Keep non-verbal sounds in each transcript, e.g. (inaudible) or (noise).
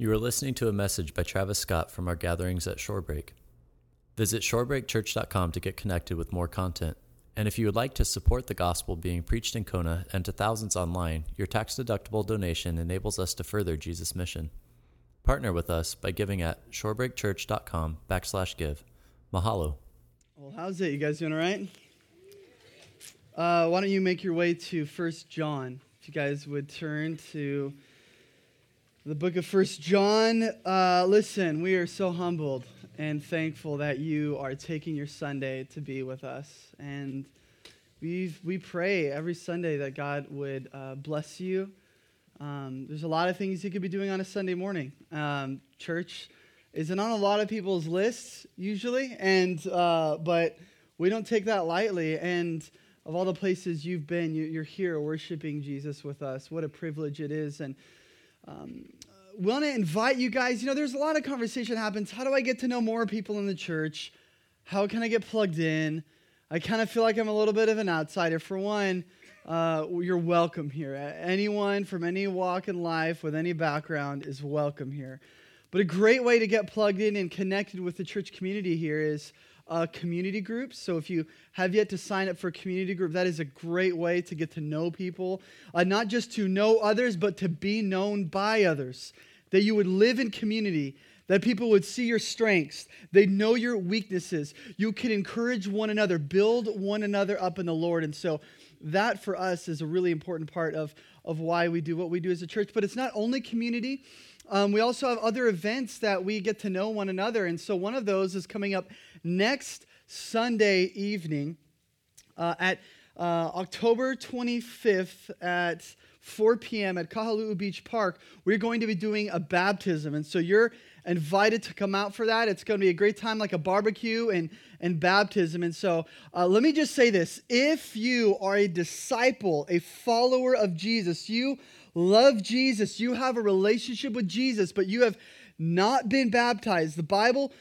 You are listening to a message by Travis Scott from our gatherings at Shorebreak. Visit shorebreakchurch.com to get connected with more content. And if you would like to support the gospel being preached in Kona and to thousands online, your tax deductible donation enables us to further Jesus' mission. Partner with us by giving at shorebreakchurch.com backslash give. Mahalo. Well, how's it? You guys doing all right? Uh, why don't you make your way to First John? If you guys would turn to the book of First John. Uh, listen, we are so humbled and thankful that you are taking your Sunday to be with us. And we we pray every Sunday that God would uh, bless you. Um, there's a lot of things you could be doing on a Sunday morning. Um, church isn't on a lot of people's lists usually, and uh, but we don't take that lightly. And of all the places you've been, you, are here worshiping Jesus with us. What a privilege it is! And um, want to invite you guys. You know, there's a lot of conversation happens. How do I get to know more people in the church? How can I get plugged in? I kind of feel like I'm a little bit of an outsider. For one, uh, you're welcome here. Anyone from any walk in life with any background is welcome here. But a great way to get plugged in and connected with the church community here is uh, community groups. So if you have yet to sign up for a community group, that is a great way to get to know people, uh, not just to know others, but to be known by others that you would live in community, that people would see your strengths, they'd know your weaknesses. You could encourage one another, build one another up in the Lord. And so that for us is a really important part of, of why we do what we do as a church. But it's not only community. Um, we also have other events that we get to know one another. And so one of those is coming up next Sunday evening uh, at uh, October 25th at 4 p.m. at Kahaluu Beach Park, we're going to be doing a baptism. And so you're invited to come out for that. It's going to be a great time, like a barbecue and, and baptism. And so uh, let me just say this if you are a disciple, a follower of Jesus, you love Jesus, you have a relationship with Jesus, but you have not been baptized, the Bible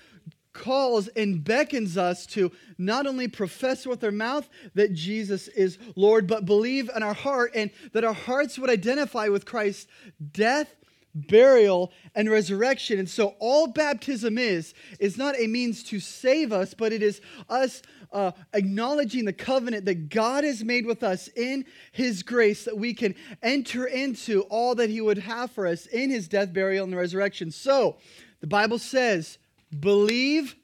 calls and beckons us to not only profess with our mouth that Jesus is Lord, but believe in our heart and that our hearts would identify with Christ's death, burial, and resurrection. And so all baptism is, is not a means to save us, but it is us uh, acknowledging the covenant that God has made with us in His grace, that we can enter into all that He would have for us in His death, burial, and resurrection. So the Bible says, believe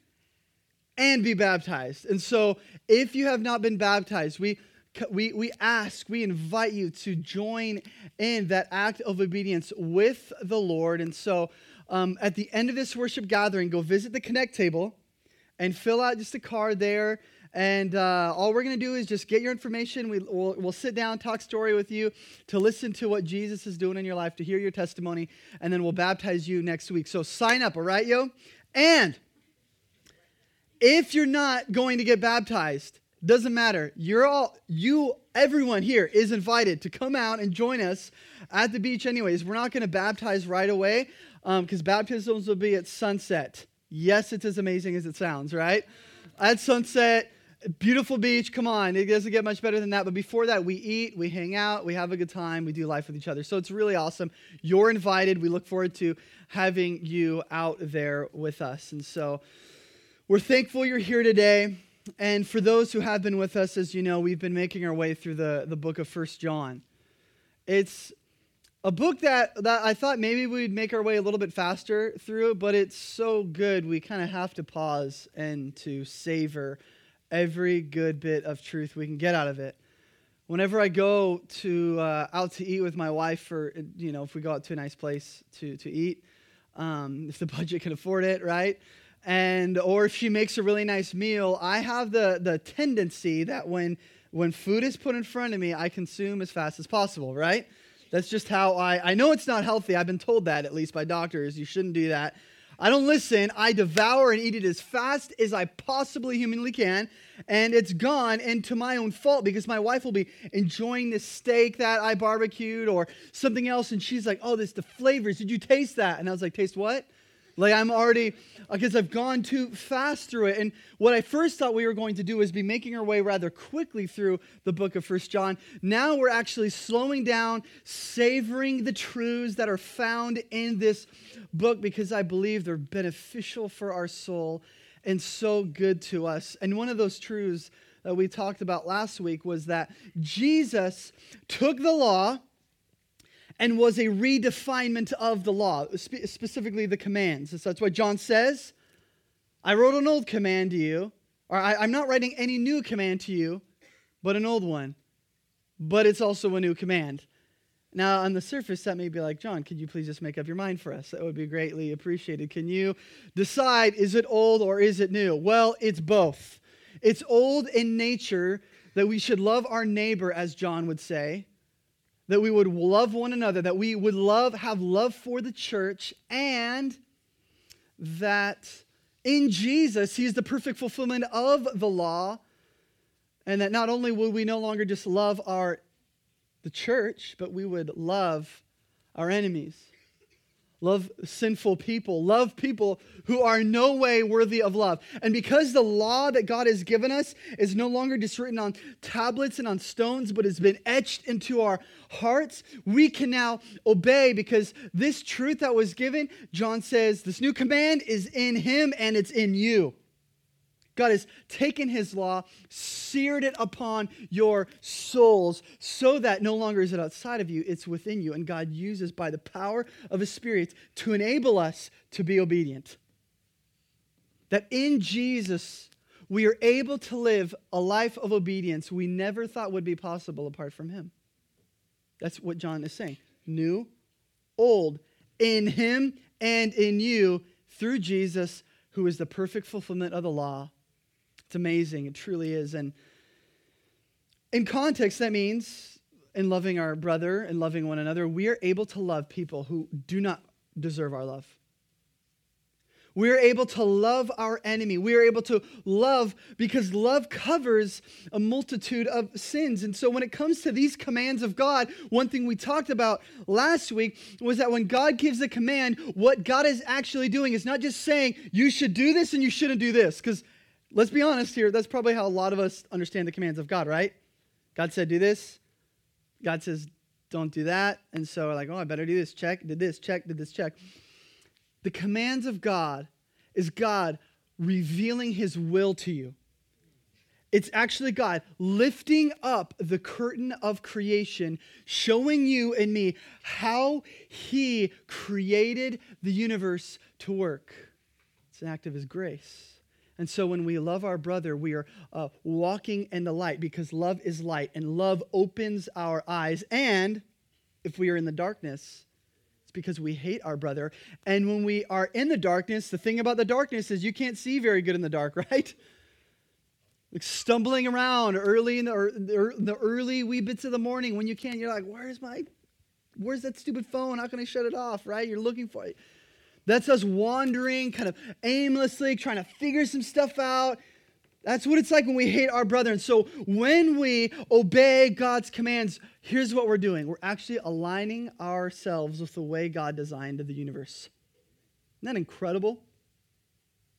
and be baptized. And so, if you have not been baptized, we we, we ask, we invite you to join in that act of obedience with the Lord. And so, um, at the end of this worship gathering, go visit the Connect table and fill out just a card there. And uh, all we're going to do is just get your information. We, will we'll sit down, talk story with you, to listen to what Jesus is doing in your life, to hear your testimony, and then we'll baptize you next week. So sign up, all right, yo? And if you're not going to get baptized, doesn't matter. You're all, you, everyone here is invited to come out and join us at the beach, anyways. We're not going to baptize right away because um, baptisms will be at sunset. Yes, it's as amazing as it sounds, right? At sunset, beautiful beach. Come on, it doesn't get much better than that. But before that, we eat, we hang out, we have a good time, we do life with each other. So it's really awesome. You're invited. We look forward to having you out there with us. And so we're thankful you're here today. And for those who have been with us, as you know, we've been making our way through the, the book of First John. It's a book that, that I thought maybe we'd make our way a little bit faster through, but it's so good we kind of have to pause and to savor every good bit of truth we can get out of it. Whenever I go to uh, out to eat with my wife, or you know, if we go out to a nice place to to eat, um, (laughs) if the budget can afford it, right? And or if she makes a really nice meal, I have the the tendency that when when food is put in front of me, I consume as fast as possible, right? That's just how I I know it's not healthy. I've been told that at least by doctors. You shouldn't do that. I don't listen. I devour and eat it as fast as I possibly humanly can. And it's gone and to my own fault because my wife will be enjoying this steak that I barbecued or something else. And she's like, oh, this, the flavors. Did you taste that? And I was like, taste what? Like I'm already, because I've gone too fast through it. And what I first thought we were going to do is be making our way rather quickly through the book of First John. Now we're actually slowing down, savoring the truths that are found in this book because I believe they're beneficial for our soul and so good to us. And one of those truths that we talked about last week was that Jesus took the law and was a redefinement of the law, spe- specifically the commands. So that's what John says. I wrote an old command to you, or I, I'm not writing any new command to you, but an old one. But it's also a new command. Now, on the surface, that may be like, John, could you please just make up your mind for us? That would be greatly appreciated. Can you decide, is it old or is it new? Well, it's both. It's old in nature that we should love our neighbor, as John would say, that we would love one another, that we would love, have love for the church, and that in Jesus, He is the perfect fulfillment of the law, and that not only will we no longer just love our the church, but we would love our enemies love sinful people, love people who are no way worthy of love. And because the law that God has given us is no longer just written on tablets and on stones, but has been etched into our hearts, we can now obey because this truth that was given, John says, this new command is in him and it's in you. God has taken his law, seared it upon your souls, so that no longer is it outside of you, it's within you. And God uses by the power of his Spirit to enable us to be obedient. That in Jesus, we are able to live a life of obedience we never thought would be possible apart from him. That's what John is saying. New, old, in him and in you through Jesus, who is the perfect fulfillment of the law it's amazing. It truly is. And in context, that means in loving our brother and loving one another, we are able to love people who do not deserve our love. We are able to love our enemy. We are able to love because love covers a multitude of sins. And so, when it comes to these commands of God, one thing we talked about last week was that when God gives a command, what God is actually doing is not just saying, you should do this and you shouldn't do this. Because Let's be honest here. That's probably how a lot of us understand the commands of God, right? God said, do this. God says, don't do that. And so we're like, oh, I better do this. Check, did this, check, did this, check. The commands of God is God revealing his will to you. It's actually God lifting up the curtain of creation, showing you and me how He created the universe to work. It's an act of His grace. And so when we love our brother, we are uh, walking in the light because love is light and love opens our eyes. And if we are in the darkness, it's because we hate our brother. And when we are in the darkness, the thing about the darkness is you can't see very good in the dark, (laughs) right? Like stumbling around early in the, the early wee bits of the morning when you can't, you're like, where's my, where's that stupid phone? How can I shut it off, right? You're looking for it. That's us wandering, kind of aimlessly, trying to figure some stuff out. That's what it's like when we hate our brethren. So when we obey God's commands, here's what we're doing we're actually aligning ourselves with the way God designed the universe. Isn't that incredible?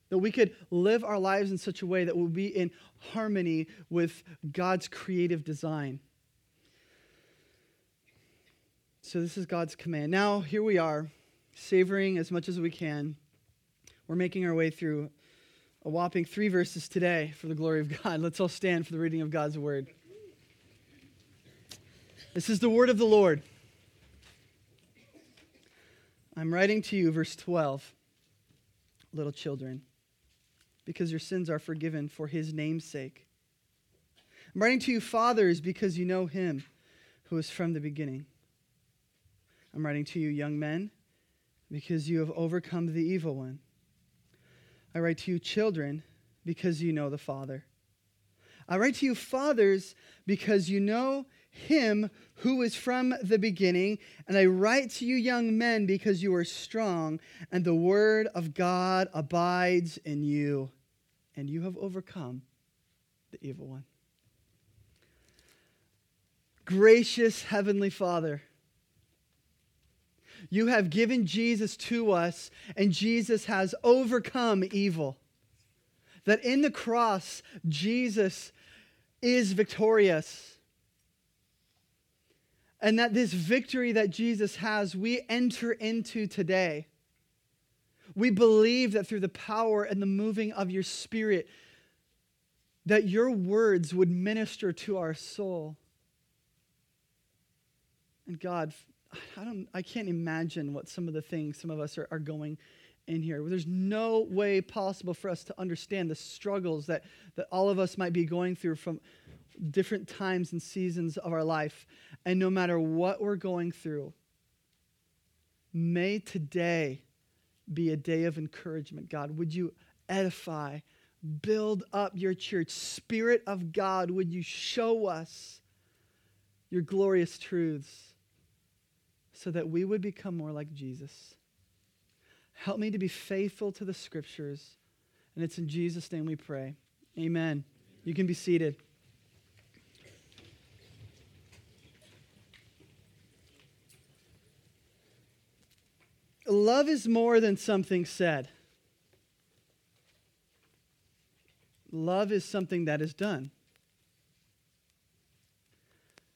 That we could live our lives in such a way that we'll be in harmony with God's creative design. So, this is God's command. Now, here we are savoring as much as we can. We're making our way through a whopping three verses today for the glory of God. Let's all stand for the reading of God's word. This is the word of the Lord. I'm writing to you, verse 12, little children, because your sins are forgiven for his name's sake. I'm writing to you, fathers, because you know him who is from the beginning. I'm writing to you, young men because you have overcome the evil one. I write to you, children, because you know the Father. I write to you, fathers, because you know him who is from the beginning. And I write to you, young men, because you are strong, and the word of God abides in you, and you have overcome the evil one. Gracious Heavenly Father, you have given Jesus to us, and Jesus has overcome evil. That in the cross, Jesus is victorious. And that this victory that Jesus has, we enter into today. We believe that through the power and the moving of your spirit, that your words would minister to our soul. And God, I don't I can't imagine what some of the things some of us are, are going in here. There's no way possible for us to understand the struggles that, that all of us might be going through from different times and seasons of our life. And no matter what we're going through, may today be a day of encouragement. God, would you edify, build up your church? Spirit of God, would you show us your glorious truths so that we would become more like Jesus? Help me to be faithful to the scriptures. And it's in Jesus' name we pray. Amen. You can be seated. Love is more than something said. Love is something that is done.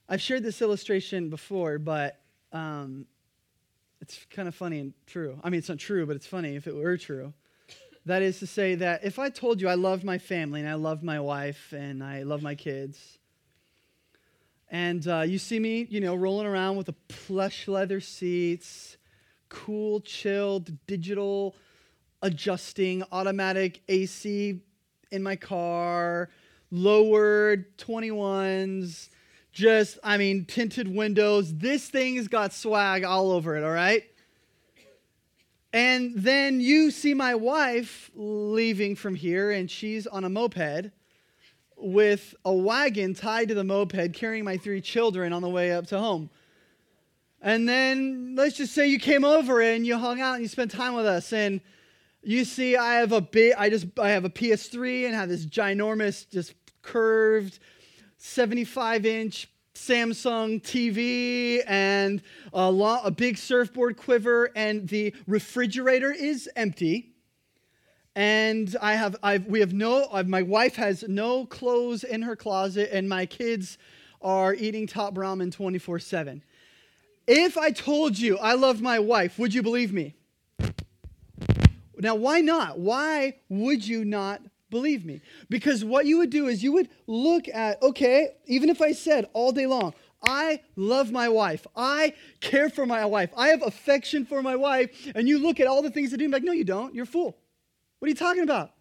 I've shared this illustration before, but um, it's kind of funny and true. I mean, it's not true, but it's funny if it were true. That is to say, that if I told you I love my family and I love my wife and I love my kids, and uh, you see me, you know, rolling around with a plush leather seats, cool, chilled, digital adjusting, automatic AC in my car, lowered 21s, just, I mean, tinted windows. This thing's got swag all over it, all right? And then you see my wife leaving from here, and she's on a moped with a wagon tied to the moped, carrying my three children on the way up to home. And then let's just say you came over and you hung out and you spent time with us, and you see I have a big, I just I have a PS3 and have this ginormous, just curved 75 inch Samsung TV and a, lo- a big surfboard quiver, and the refrigerator is empty. And I have, I've, we have no, I've, my wife has no clothes in her closet, and my kids are eating top ramen 24 7. If I told you I loved my wife, would you believe me? Now, why not? Why would you not believe me. Because what you would do is you would look at, okay, even if I said all day long, I love my wife. I care for my wife. I have affection for my wife. And you look at all the things to do and like, no, you don't. You're a fool. What are you talking about?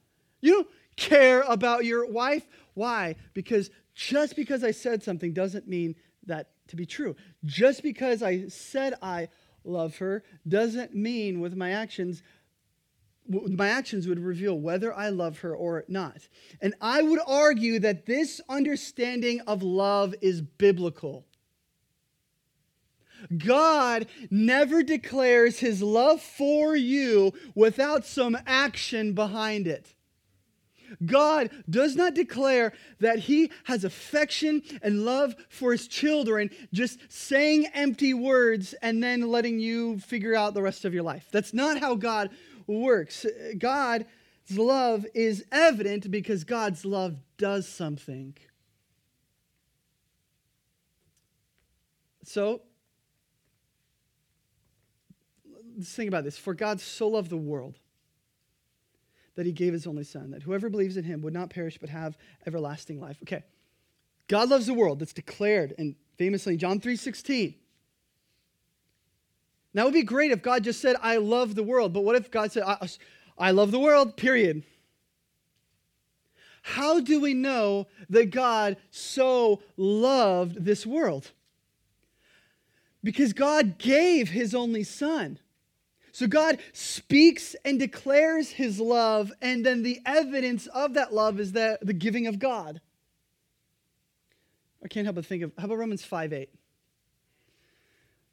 You don't care about your wife. Why? Because just because I said something doesn't mean that to be true. Just because I said I love her doesn't mean with my actions my actions would reveal whether I love her or not. And I would argue that this understanding of love is biblical. God never declares his love for you without some action behind it. God does not declare that he has affection and love for his children, just saying empty words and then letting you figure out the rest of your life. That's not how God works. God's love is evident because God's love does something. So, let's think about this. For God so loved the world that he gave his only son, that whoever believes in him would not perish but have everlasting life. Okay. God loves the world. That's declared and famously in John 3 16. That would be great if God just said, I love the world. But what if God said, I, I love the world, period? How do we know that God so loved this world? Because God gave his only son. So God speaks and declares his love, and then the evidence of that love is that the giving of God. I can't help but think of how about Romans 5 8?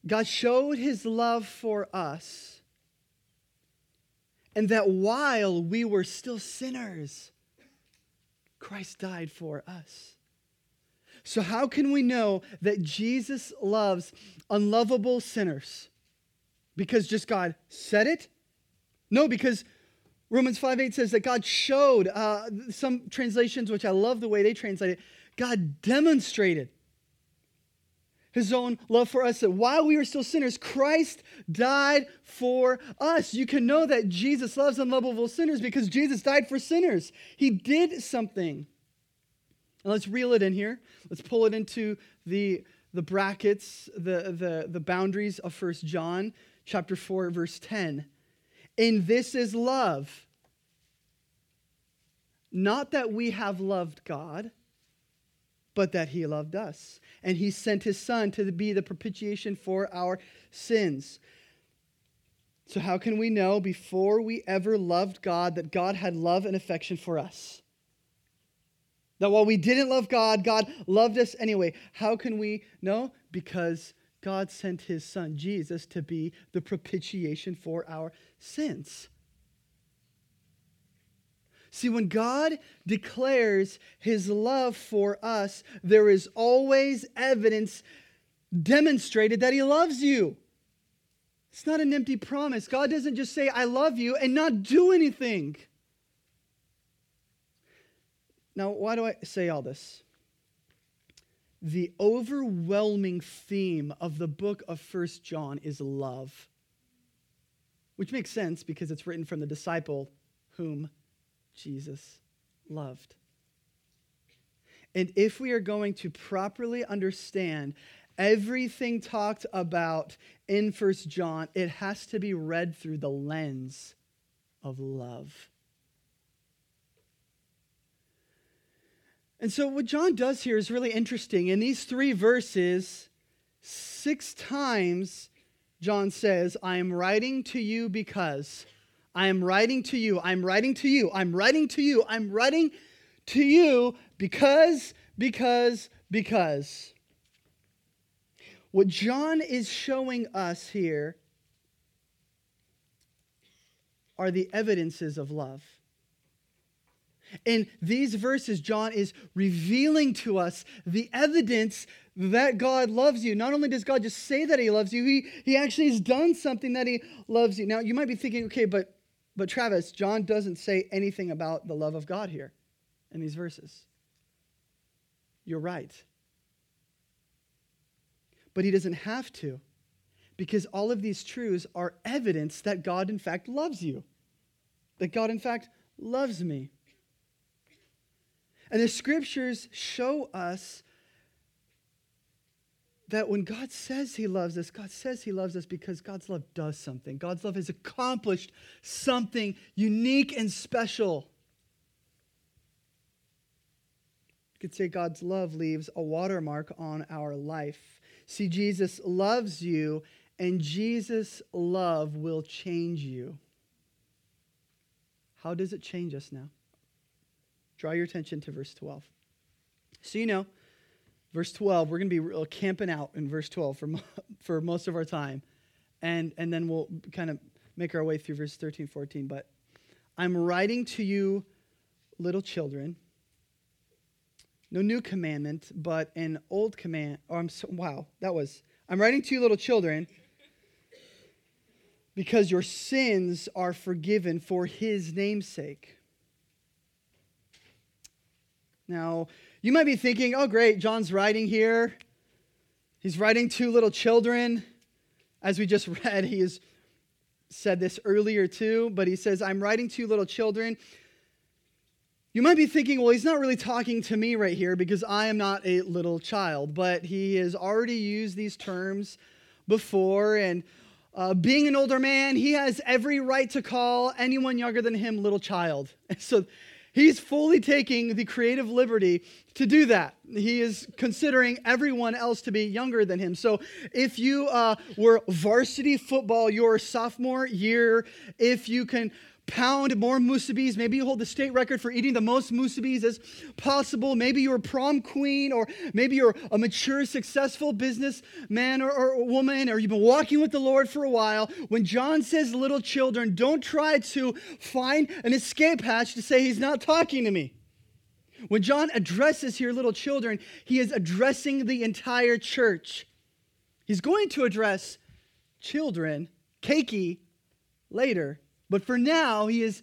God showed his love for us, and that while we were still sinners, Christ died for us. So, how can we know that Jesus loves unlovable sinners? because just God said it? No, because Romans 5 8 says that God showed, uh, some translations, which I love the way they translate it, God demonstrated his own love for us that while we were still sinners, Christ died for us. You can know that Jesus loves unlovable sinners because Jesus died for sinners. He did something. And let's reel it in here. Let's pull it into the, the brackets, the, the, the boundaries of First John chapter 4, verse 10. And this is love. Not that we have loved God, but that he loved us and he sent his son to be the propitiation for our sins. So, how can we know before we ever loved God that God had love and affection for us? That while we didn't love God, God loved us anyway. How can we know? Because God sent his son, Jesus, to be the propitiation for our sins. See, when God declares his love for us, there is always evidence demonstrated that he loves you. It's not an empty promise. God doesn't just say, I love you, and not do anything. Now, why do I say all this? The overwhelming theme of the book of First John is love, which makes sense because it's written from the disciple whom Jesus loved. And if we are going to properly understand everything talked about in First John, it has to be read through the lens of love. And so, what John does here is really interesting. In these three verses, six times John says, I am writing to you because. I am writing to you. I'm writing to you. I'm writing to you. I'm writing to you because, because, because. What John is showing us here are the evidences of love. In these verses, John is revealing to us the evidence that God loves you. Not only does God just say that he loves you, he, he actually has done something that he loves you. Now, you might be thinking, okay, but but Travis, John doesn't say anything about the love of God here in these verses. You're right. But he doesn't have to, because all of these truths are evidence that God, in fact, loves you, that God, in fact, loves me. And the scriptures show us that when God says He loves us, God says He loves us because God's love does something. God's love has accomplished something unique and special. You could say God's love leaves a watermark on our life. See, Jesus loves you, and Jesus' love will change you. How does it change us now? Draw your attention to verse 12. So, you know, verse 12, we're going to be camping out in verse 12 for, (laughs) for most of our time. And, and then we'll kind of make our way through verse 13, 14. But I'm writing to you, little children, no new commandment, but an old command. Oh, I'm so, wow, that was. I'm writing to you, little children, because your sins are forgiven for his name's sake. Now, you might be thinking, oh, great, John's writing here. He's writing to little children. As we just (laughs) read, he has said this earlier too, but he says, I'm writing to little children. You might be thinking, well, he's not really talking to me right here because I am not a little child, but he has already used these terms before. And uh, being an older man, he has every right to call anyone younger than him little child. (laughs) So He's fully taking the creative liberty to do that. He is considering everyone else to be younger than him. So if you uh, were varsity football your sophomore year, if you can pound more musubis. Maybe you hold the state record for eating the most musubis as possible. Maybe you're a prom queen, or maybe you're a mature, successful businessman or, or woman, or you've been walking with the Lord for a while. When John says little children, don't try to find an escape hatch to say he's not talking to me. When John addresses here little children, he is addressing the entire church. He's going to address children cakey later. But for now, he is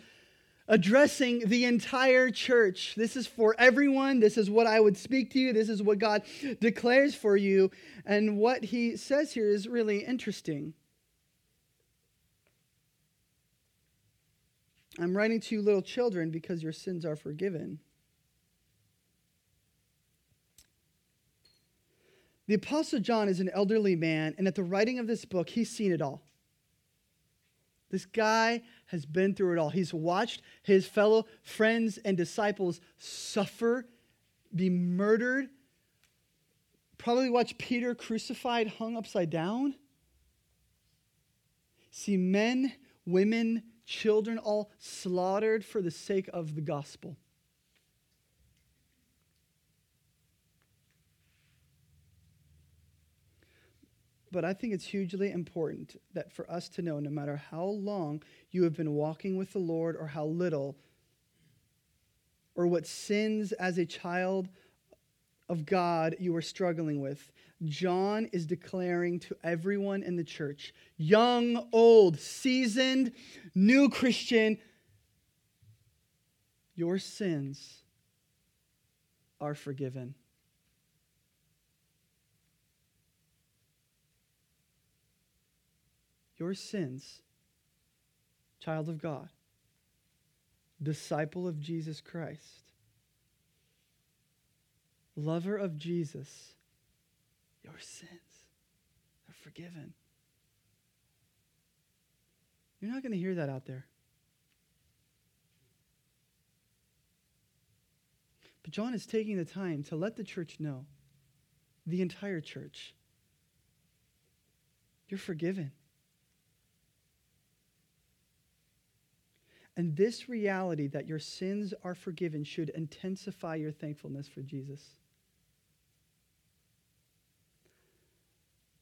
addressing the entire church. This is for everyone. This is what I would speak to you. This is what God declares for you. And what he says here is really interesting. I'm writing to you, little children, because your sins are forgiven. The Apostle John is an elderly man, and at the writing of this book, he's seen it all. This guy has been through it all. He's watched his fellow friends and disciples suffer, be murdered, probably watched Peter crucified, hung upside down. See men, women, children all slaughtered for the sake of the gospel. But I think it's hugely important that for us to know no matter how long you have been walking with the Lord or how little, or what sins as a child of God you are struggling with, John is declaring to everyone in the church, young, old, seasoned, new Christian, your sins are forgiven. Your sins, child of God, disciple of Jesus Christ, lover of Jesus, your sins are forgiven. You're not going to hear that out there. But John is taking the time to let the church know, the entire church, you're forgiven. And this reality that your sins are forgiven should intensify your thankfulness for Jesus.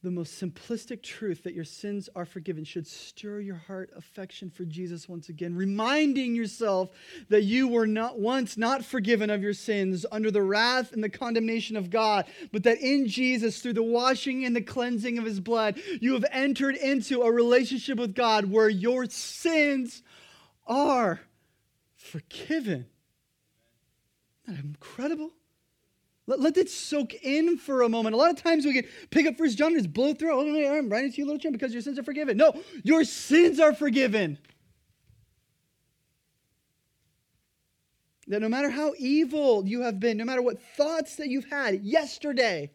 the most simplistic truth that your sins are forgiven should stir your heart affection for Jesus once again, reminding yourself that you were not once not forgiven of your sins under the wrath and the condemnation of God, but that in Jesus, through the washing and the cleansing of his blood, you have entered into a relationship with God where your sins are forgiven. Isn't that incredible? Let, let it soak in for a moment. A lot of times we can pick up First John and just blow through. Oh, I'm writing to you, little children, because your sins are forgiven. No, your sins are forgiven. That no matter how evil you have been, no matter what thoughts that you've had yesterday,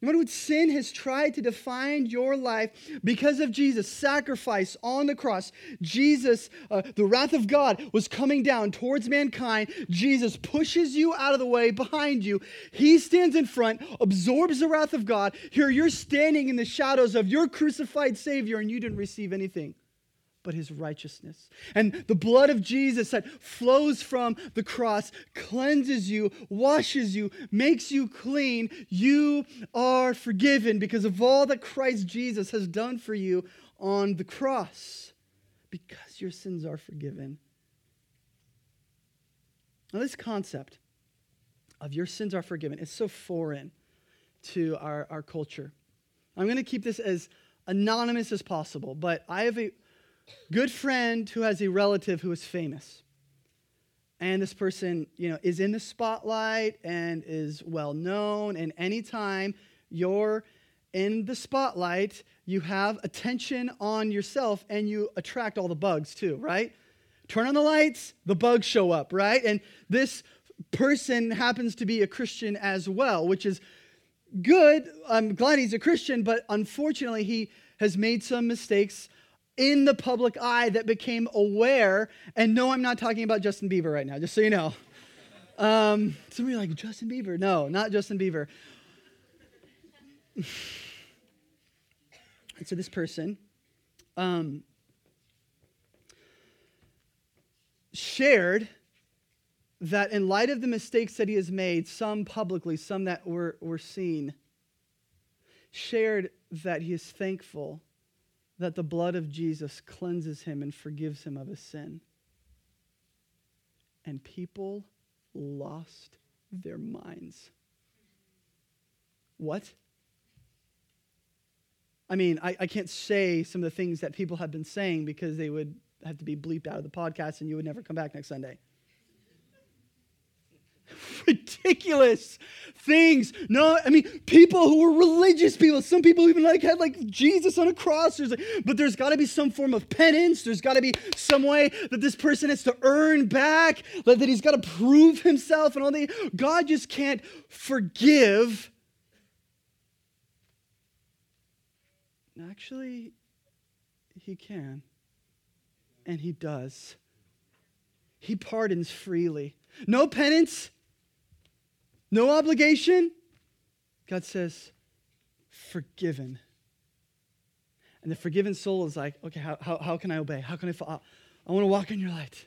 no matter what sin has tried to define your life, because of Jesus' sacrifice on the cross, Jesus, uh, the wrath of God was coming down towards mankind. Jesus pushes you out of the way behind you. He stands in front, absorbs the wrath of God. Here you're standing in the shadows of your crucified Savior, and you didn't receive anything but his righteousness. And the blood of Jesus that flows from the cross cleanses you, washes you, makes you clean. You are forgiven because of all that Christ Jesus has done for you on the cross, because your sins are forgiven. Now, this concept of your sins are forgiven is so foreign to our, our culture. I'm going to keep this as anonymous as possible, but I have a good friend who has a relative who is famous. And this person, you know, is in the spotlight and is well known. And anytime you're in the spotlight, you have attention on yourself and you attract all the bugs too, right? Turn on the lights, the bugs show up, right? And this person happens to be a Christian as well, which is good. I'm glad he's a Christian, but unfortunately, he has made some mistakes in the public eye that became aware. And no, I'm not talking about Justin Bieber right now, just so you know. Um, somebody like Justin Bieber. No, not Justin Bieber. (sighs) and so this person um, shared that in light of the mistakes that he has made, some publicly, some that were, were seen, shared that he is thankful that the blood of Jesus cleanses him and forgives him of his sin. And people lost their minds. What? I mean, I, I can't say some of the things that people have been saying because they would have to be bleeped out of the podcast and you would never come back next Sunday. (laughs) Ridiculous things. No, I mean, people who were religious people, some people even like had like Jesus on a cross. There's like, but there's got to be some form of penance. There's got to be some way that this person has to earn back, that, he's got to prove himself and all that. God just can't forgive Actually, he can. And he does. He pardons freely. No penance, no obligation. God says, forgiven. And the forgiven soul is like, okay, how, how, how can I obey? How can I follow? I want to walk in your light.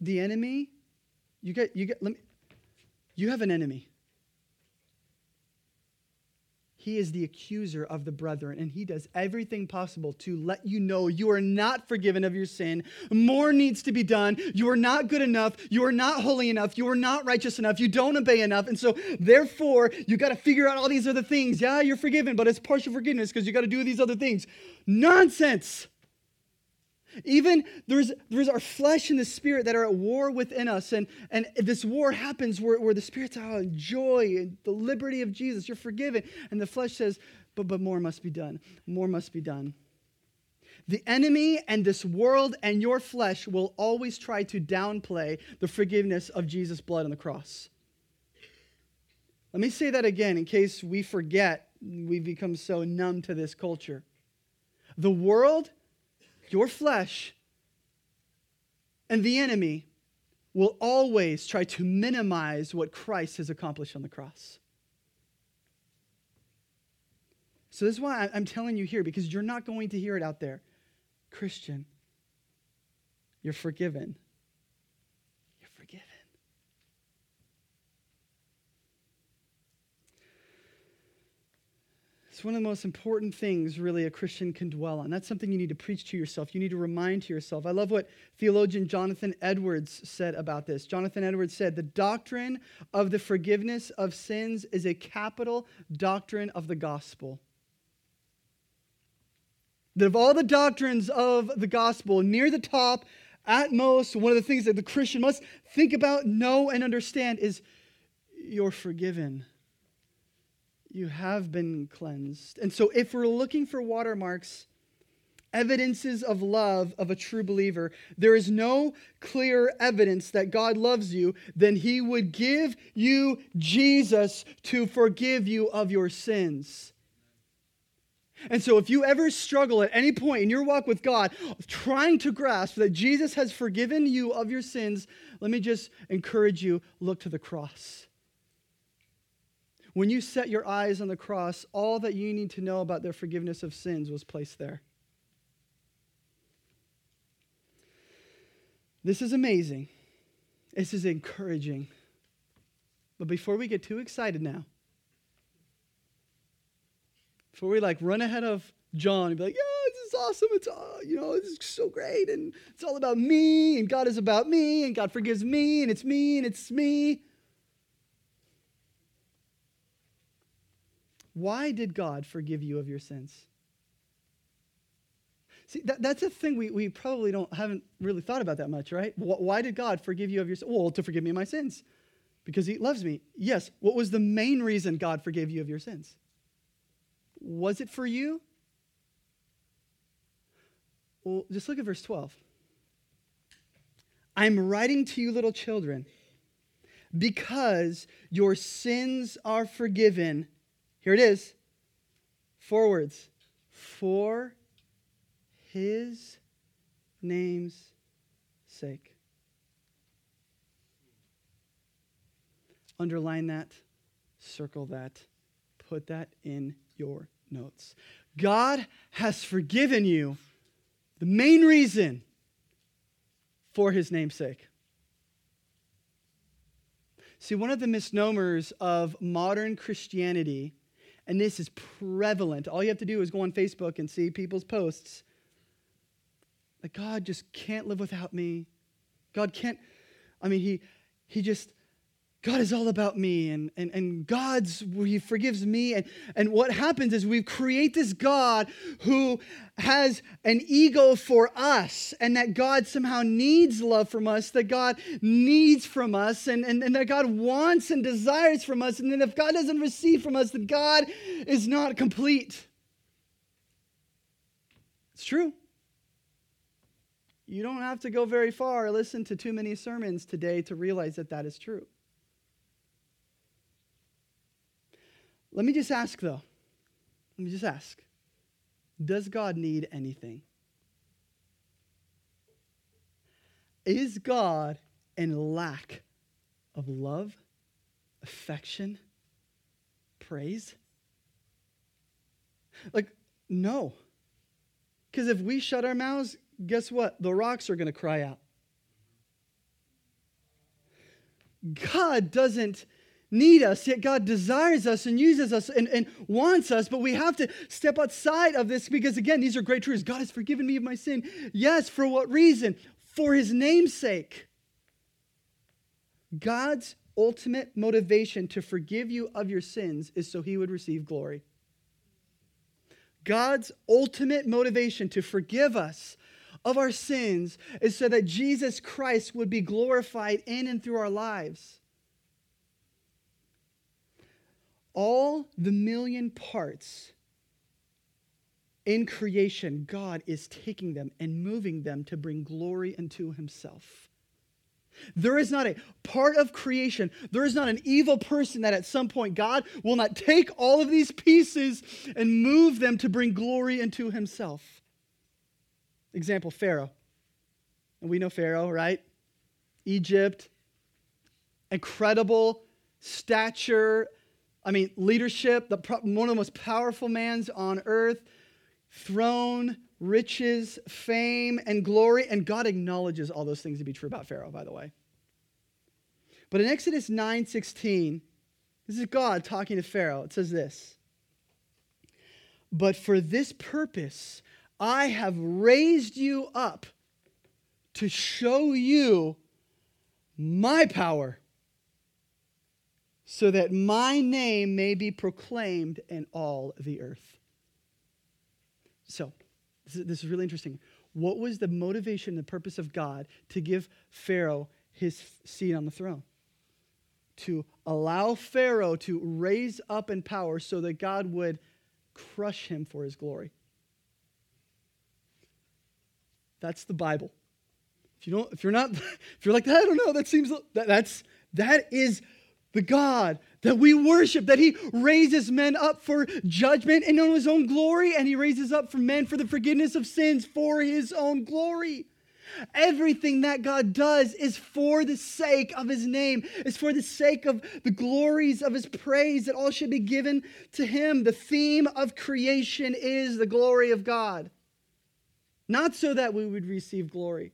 The enemy, you get, you get, let me, you have an enemy. He is the accuser of the brethren, and he does everything possible to let you know you are not forgiven of your sin. More needs to be done. You are not good enough. You are not holy enough. You are not righteous enough. You don't obey enough. And so, therefore, you got to figure out all these other things. Yeah, you're forgiven, but it's partial forgiveness because you got to do these other things. Nonsense. Even there's, there's our flesh and the spirit that are at war within us. And, and this war happens where, where the spirit's out oh, joy and the liberty of Jesus. You're forgiven. And the flesh says, but, but more must be done. More must be done. The enemy and this world and your flesh will always try to downplay the forgiveness of Jesus' blood on the cross. Let me say that again in case we forget, we've become so numb to this culture. The world your flesh and the enemy will always try to minimize what Christ has accomplished on the cross. So, this is why I'm telling you here, because you're not going to hear it out there. Christian, you're forgiven. It's one of the most important things, really, a Christian can dwell on. That's something you need to preach to yourself. You need to remind to yourself. I love what theologian Jonathan Edwards said about this. Jonathan Edwards said, The doctrine of the forgiveness of sins is a capital doctrine of the gospel. That of all the doctrines of the gospel, near the top, at most, one of the things that the Christian must think about, know, and understand is you're forgiven you have been cleansed. And so, if we're looking for watermarks, evidences of love of a true believer, there is no clearer evidence that God loves you, than He would give you Jesus to forgive you of your sins. And so, if you ever struggle at any point in your walk with God, trying to grasp that Jesus has forgiven you of your sins, let me just encourage you look to the cross. When you set your eyes on the cross, all that you need to know about their forgiveness of sins was placed there. This is amazing. This is encouraging. But before we get too excited now, before we like run ahead of John and be like, yeah, this is awesome. It's, all, you know, this is so great. And it's all about me. And God is about me. And God forgives me. And it's me. And it's me. Why did God forgive you of your sins? See, that, that's a thing we, we probably don't haven't really thought about that much, right? Why did God forgive you of your sins? Well, to forgive me my sins. Because he loves me. Yes. What was the main reason God forgave you of your sins? Was it for you? Well, just look at verse 12. I'm writing to you, little children, because your sins are forgiven here it is. Four words. For his name's sake. Underline that, circle that, put that in your notes. God has forgiven you. The main reason for his name's sake. See, one of the misnomers of modern Christianity and this is prevalent. All you have to do is go on Facebook and see people's posts. Like, God just can't live without me. God can't, I mean, he, he just, God is all about me and, and, and God's, He forgives me. And, and what happens is we create this God who has an ego for us and that God somehow needs love from us, that God needs from us, and, and, and that God wants and desires from us. And then if God doesn't receive from us, that God is not complete. It's true. You don't have to go very far or listen to too many sermons today to realize that that is true. Let me just ask, though. Let me just ask Does God need anything? Is God in lack of love, affection, praise? Like, no. Because if we shut our mouths, guess what? The rocks are going to cry out. God doesn't need us, yet God desires us and uses us and, and wants us, but we have to step outside of this because, again, these are great truths. God has forgiven me of my sin. Yes, for what reason? For his name's sake. God's ultimate motivation to forgive you of your sins is so he would receive glory. God's ultimate motivation to forgive us of our sins is so that Jesus Christ would be glorified in and through our lives all the million parts in creation, God is taking them and moving them to bring glory unto himself. There is not a part of creation, there is not an evil person that at some point God will not take all of these pieces and move them to bring glory unto himself. Example Pharaoh. And we know Pharaoh, right? Egypt, incredible stature I mean, leadership, the, one of the most powerful mans on earth, throne, riches, fame, and glory. And God acknowledges all those things to be true about Pharaoh, by the way. But in Exodus 9 16, this is God talking to Pharaoh. It says this But for this purpose, I have raised you up to show you my power so that my name may be proclaimed in all the earth. So, this is, really interesting. What was the motivation, the purpose of God to give Pharaoh his seat on the throne? To allow Pharaoh to raise up in power so that God would crush him for his glory. That's the Bible. If you don't, if you're not, (laughs) if you're like, that, I don't know, that seems that, that's that is the God that we worship, that He raises men up for judgment and on His own glory, and He raises up for men for the forgiveness of sins for His own glory. Everything that God does is for the sake of His name, is for the sake of the glories of His praise, that all should be given to Him. The theme of creation is the glory of God, not so that we would receive glory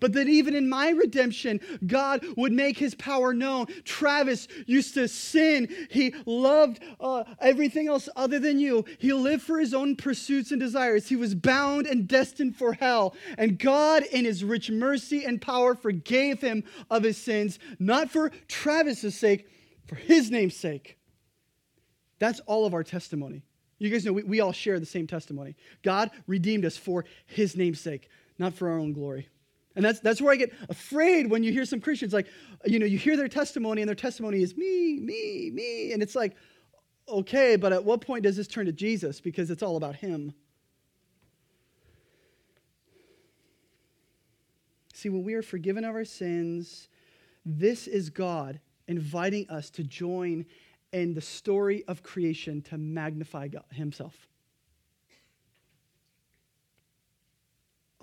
but that even in my redemption, God would make his power known. Travis used to sin. He loved uh, everything else other than you. He lived for his own pursuits and desires. He was bound and destined for hell. And God, in his rich mercy and power, forgave him of his sins, not for Travis's sake, for his name's sake. That's all of our testimony. You guys know we, we all share the same testimony. God redeemed us for his name's sake, not for our own glory. And that's, that's where I get afraid when you hear some Christians, like, you know, you hear their testimony and their testimony is me, me, me. And it's like, okay, but at what point does this turn to Jesus? Because it's all about him. See, when we are forgiven of our sins, this is God inviting us to join in the story of creation to magnify God, Himself.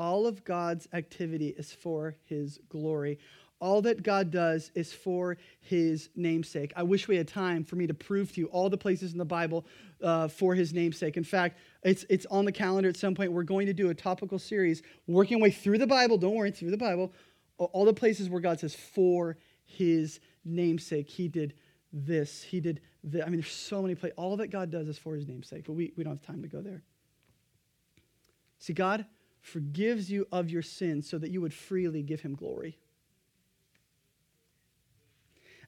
All of God's activity is for his glory. All that God does is for his namesake. I wish we had time for me to prove to you all the places in the Bible uh, for his namesake. In fact, it's, it's on the calendar at some point. We're going to do a topical series working way through the Bible. Don't worry, through the Bible. All the places where God says for his namesake. He did this. He did this. I mean, there's so many places. All that God does is for his namesake, but we, we don't have time to go there. See, God forgives you of your sins so that you would freely give him glory.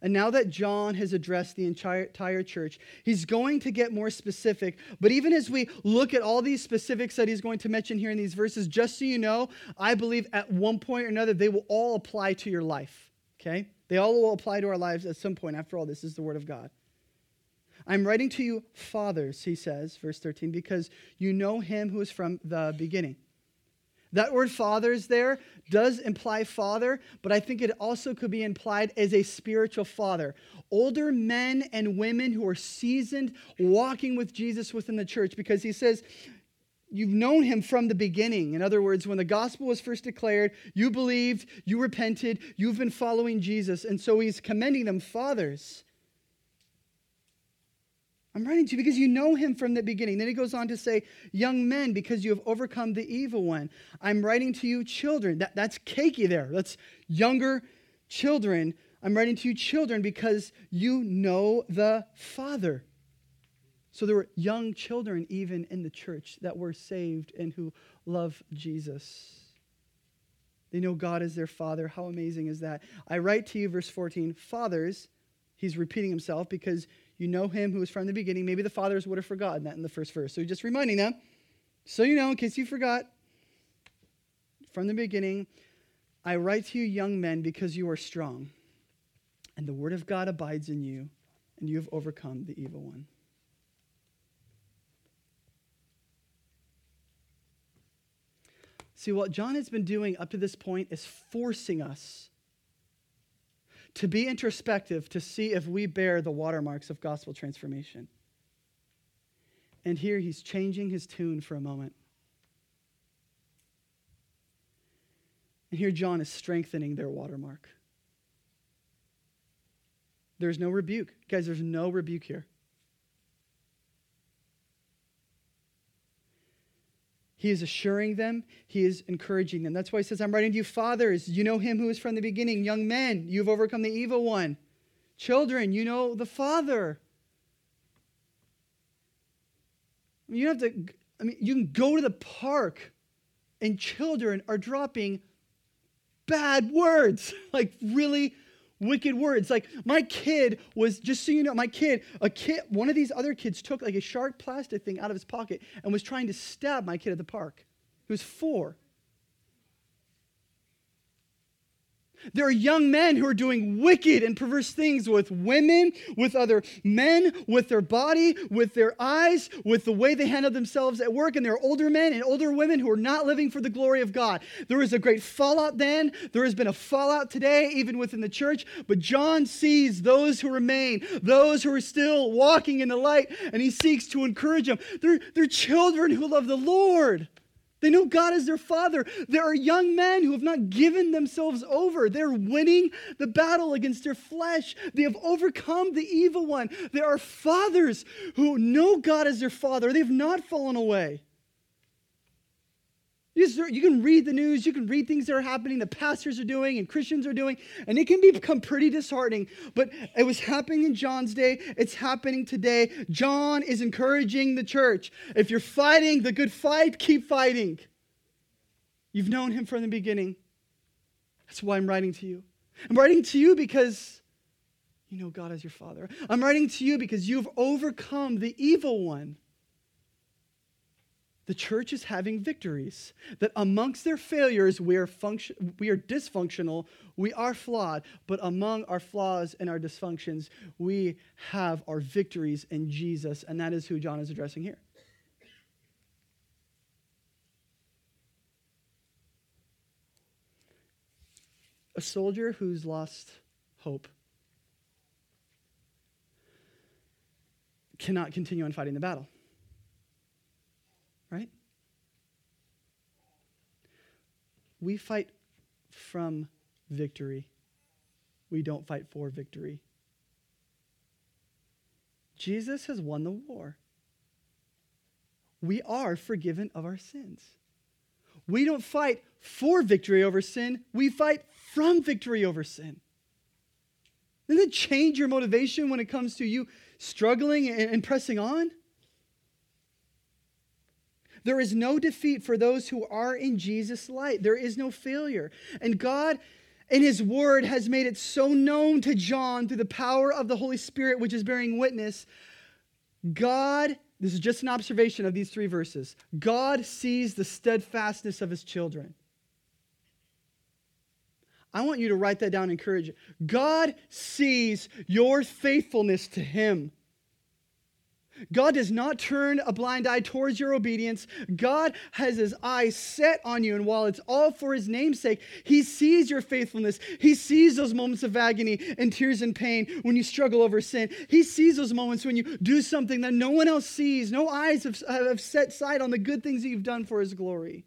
And now that John has addressed the entire, church, he's going to get more specific. But even as we look at all these specifics that he's going to mention here in these verses, just so you know, I believe at one point or another, they will all apply to your life. Okay? They all will apply to our lives at some point. After all, this is the Word of God. I'm writing to you, fathers, he says, verse 13, because you know him who is from the beginning. That word fathers there does imply father, but I think it also could be implied as a spiritual father. Older men and women who are seasoned walking with Jesus within the church, because he says, You've known him from the beginning. In other words, when the gospel was first declared, you believed, you repented, you've been following Jesus. And so he's commending them, fathers. I'm writing to you because you know him from the beginning. Then he goes on to say, Young men, because you have overcome the evil one. I'm writing to you, children. That, that's cakey there. That's younger children. I'm writing to you, children, because you know the Father. So there were young children even in the church that were saved and who love Jesus. They know God is their Father. How amazing is that? I write to you, verse 14, Fathers, he's repeating himself because you know him who was from the beginning. Maybe the fathers would have forgotten that in the first verse. So just reminding them. So you know, in case you forgot, from the beginning, I write to you, young men, because you are strong, and the word of God abides in you, and you have overcome the evil one. See, what John has been doing up to this point is forcing us to be introspective to see if we bear the watermarks of gospel transformation. And here he's changing his tune for a moment. And here John is strengthening their watermark. There's no rebuke. Guys, there's no rebuke here. He is assuring them, he is encouraging them. That's why he says, I'm writing to you, fathers. You know him who is from the beginning. Young men, you've overcome the evil one. Children, you know the Father. I mean, you have to, I mean, you can go to the park and children are dropping bad words, (laughs) like really wicked words. Like my kid was, just so you know, my kid, a kid, one of these other kids took like a sharp plastic thing out of his pocket and was trying to stab my kid at the park. He was four. There are young men who are doing wicked and perverse things with women, with other men, with their body, with their eyes, with the way they handle themselves at work. And there are older men and older women who are not living for the glory of God. There was a great fallout then. There has been a fallout today, even within the church. But John sees those who remain, those who are still walking in the light, and he seeks to encourage them. They're, they're children who love the Lord. They know God is their father. There are young men who have not given themselves over. They're winning the battle against their flesh. They have overcome the evil one. There are fathers who know God as their father. They've not fallen away. You can read the news, you can read things that are happening, the pastors are doing and Christians are doing, and it can become pretty disheartening. But it was happening in John's day, it's happening today. John is encouraging the church. If you're fighting the good fight, keep fighting. You've known him from the beginning. That's why I'm writing to you. I'm writing to you because you know God as your father. I'm writing to you because you've overcome the evil one the church is having victories. That amongst their failures, we are, function, we are dysfunctional, we are flawed, but among our flaws and our dysfunctions, we have our victories in Jesus, and that is who John is addressing here. A soldier who's lost hope cannot continue on fighting the battle. Right? We fight from victory. We don't fight for victory. Jesus has won the war. We are forgiven of our sins. We don't fight for victory over sin, we fight from victory over sin. Doesn't it change your motivation when it comes to you struggling and, pressing on? There is no defeat for those who are in Jesus' light. There is no failure. And God, and his word has made it so known to John through the power of the Holy Spirit, which is bearing witness. God, this is just an observation of these three verses. God sees the steadfastness of his children. I want you to write that down and encourage it. God sees your faithfulness to him. God does not turn a blind eye towards your obedience. God has his eyes set on you, and while it's all for his namesake, he sees your faithfulness. He sees those moments of agony and tears and pain when you struggle over sin. He sees those moments when you do something that no one else sees. No eyes have, have set sight on the good things that you've done for his glory.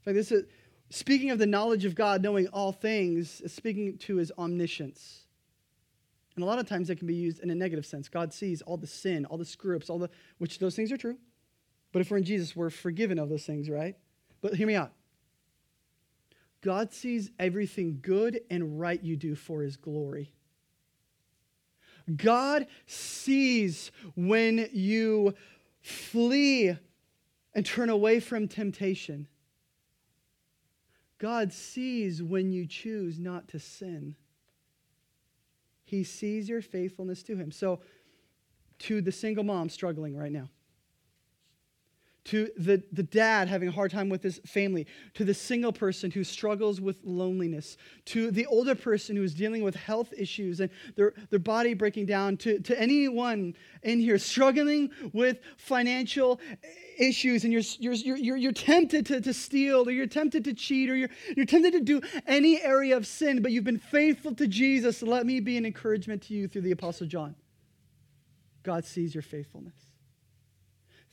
In fact, this is speaking of the knowledge of God, knowing all things, speaking to his omniscience. And a lot of times that can be used in a negative sense. God sees all the sin, all the screw ups, all the, which those things are true. But if we're in Jesus, we're forgiven of those things, right? But hear me out. God sees everything good and right you do for his glory. God sees when you flee and turn away from temptation. God sees when you choose not to sin. He sees your faithfulness to him. So, to the single mom struggling right now, to the, the dad having a hard time with his family, to the single person who struggles with loneliness, to the older person who is dealing with health issues and their, their body breaking down, to, to anyone in here struggling with financial issues and you're, you're, you're, you're tempted to, to steal or you're tempted to cheat or you're, you're tempted to do any area of sin, but you've been faithful to Jesus, let me be an encouragement to you through the Apostle John. God sees your faithfulness.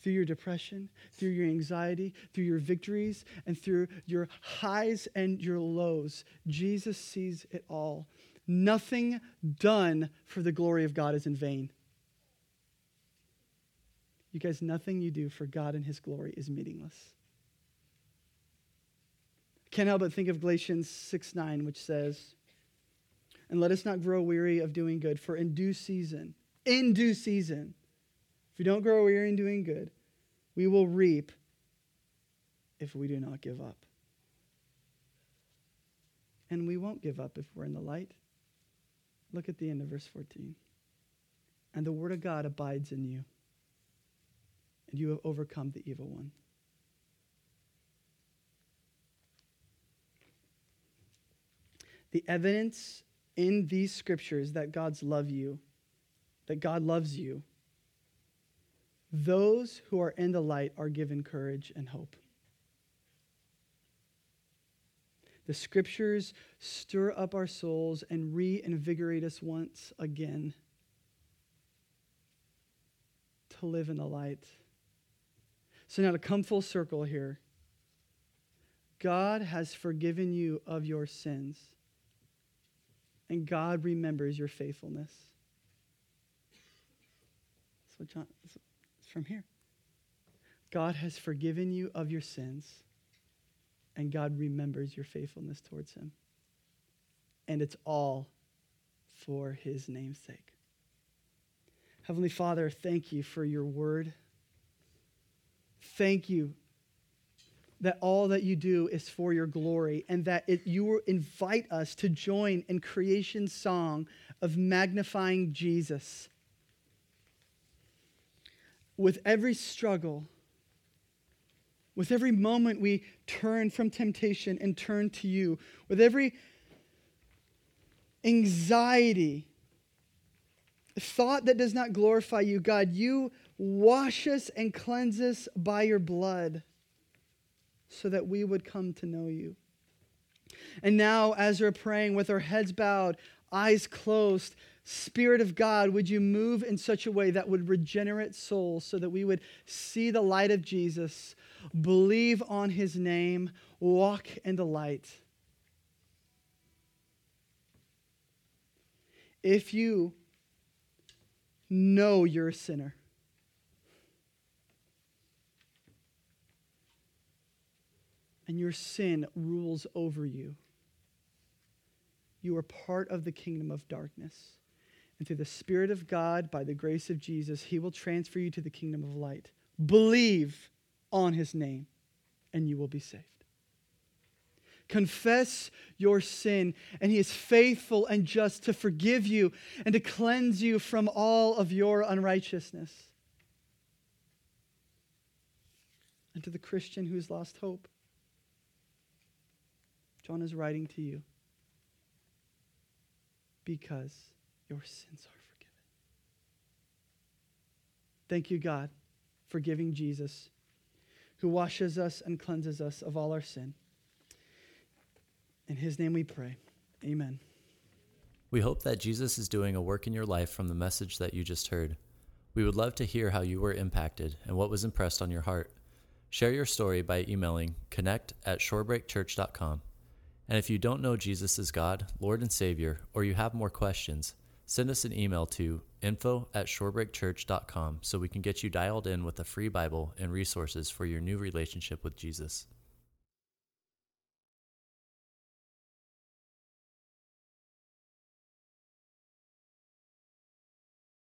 Through your depression, through your anxiety, through your victories, and through your highs and your lows, Jesus sees it all. Nothing done for the glory of God is in vain. You guys, nothing you do for God and His glory is meaningless. Can't help but think of Galatians 6 9, which says, And let us not grow weary of doing good, for in due season, in due season, if we don't grow weary in doing good, we will reap if we do not give up. And we won't give up if we're in the light. Look at the end of verse 14. And the word of God abides in you and you have overcome the evil one. The evidence in these scriptures that God's love you, that God loves you, those who are in the light are given courage and hope. The scriptures stir up our souls and reinvigorate us once again to live in the light. So now to come full circle here, God has forgiven you of your sins, and God remembers your faithfulness. So John, it's from here. God has forgiven you of your sins, and God remembers your faithfulness towards Him. And it's all for His name's sake. Heavenly Father, thank you for your word. Thank you that all that you do is for your glory and that it, you invite us to join in creation's song of magnifying Jesus. With every struggle, with every moment we turn from temptation and turn to you, with every anxiety, thought that does not glorify you, God, you Wash us and cleanse us by your blood so that we would come to know you. And now, as we're praying with our heads bowed, eyes closed, Spirit of God, would you move in such a way that would regenerate souls so that we would see the light of Jesus, believe on his name, walk in the light? If you know you're a sinner, and your sin rules over you. You are part of the kingdom of darkness. And through the Spirit of God, by the grace of Jesus, He will transfer you to the kingdom of light. Believe on His name, and you will be saved. Confess your sin, and he is faithful and just to forgive you and to cleanse you from all of your unrighteousness. And to the Christian who's lost hope, John is writing to you because your sins are forgiven. Thank you, God, for giving Jesus, who washes us and cleanses us of all our sin. In his name we pray. Amen. We hope that Jesus is doing a work in your life from the message that you just heard. We would love to hear how you were impacted and what was impressed on your heart. Share your story by emailing connect at shorebreakchurch.com. And if you don't know Jesus as God, Lord, and Savior, or you have more questions, send us an email to info at shorebreakchurch.com so we can get you dialed in with a free Bible and resources for your new relationship with Jesus.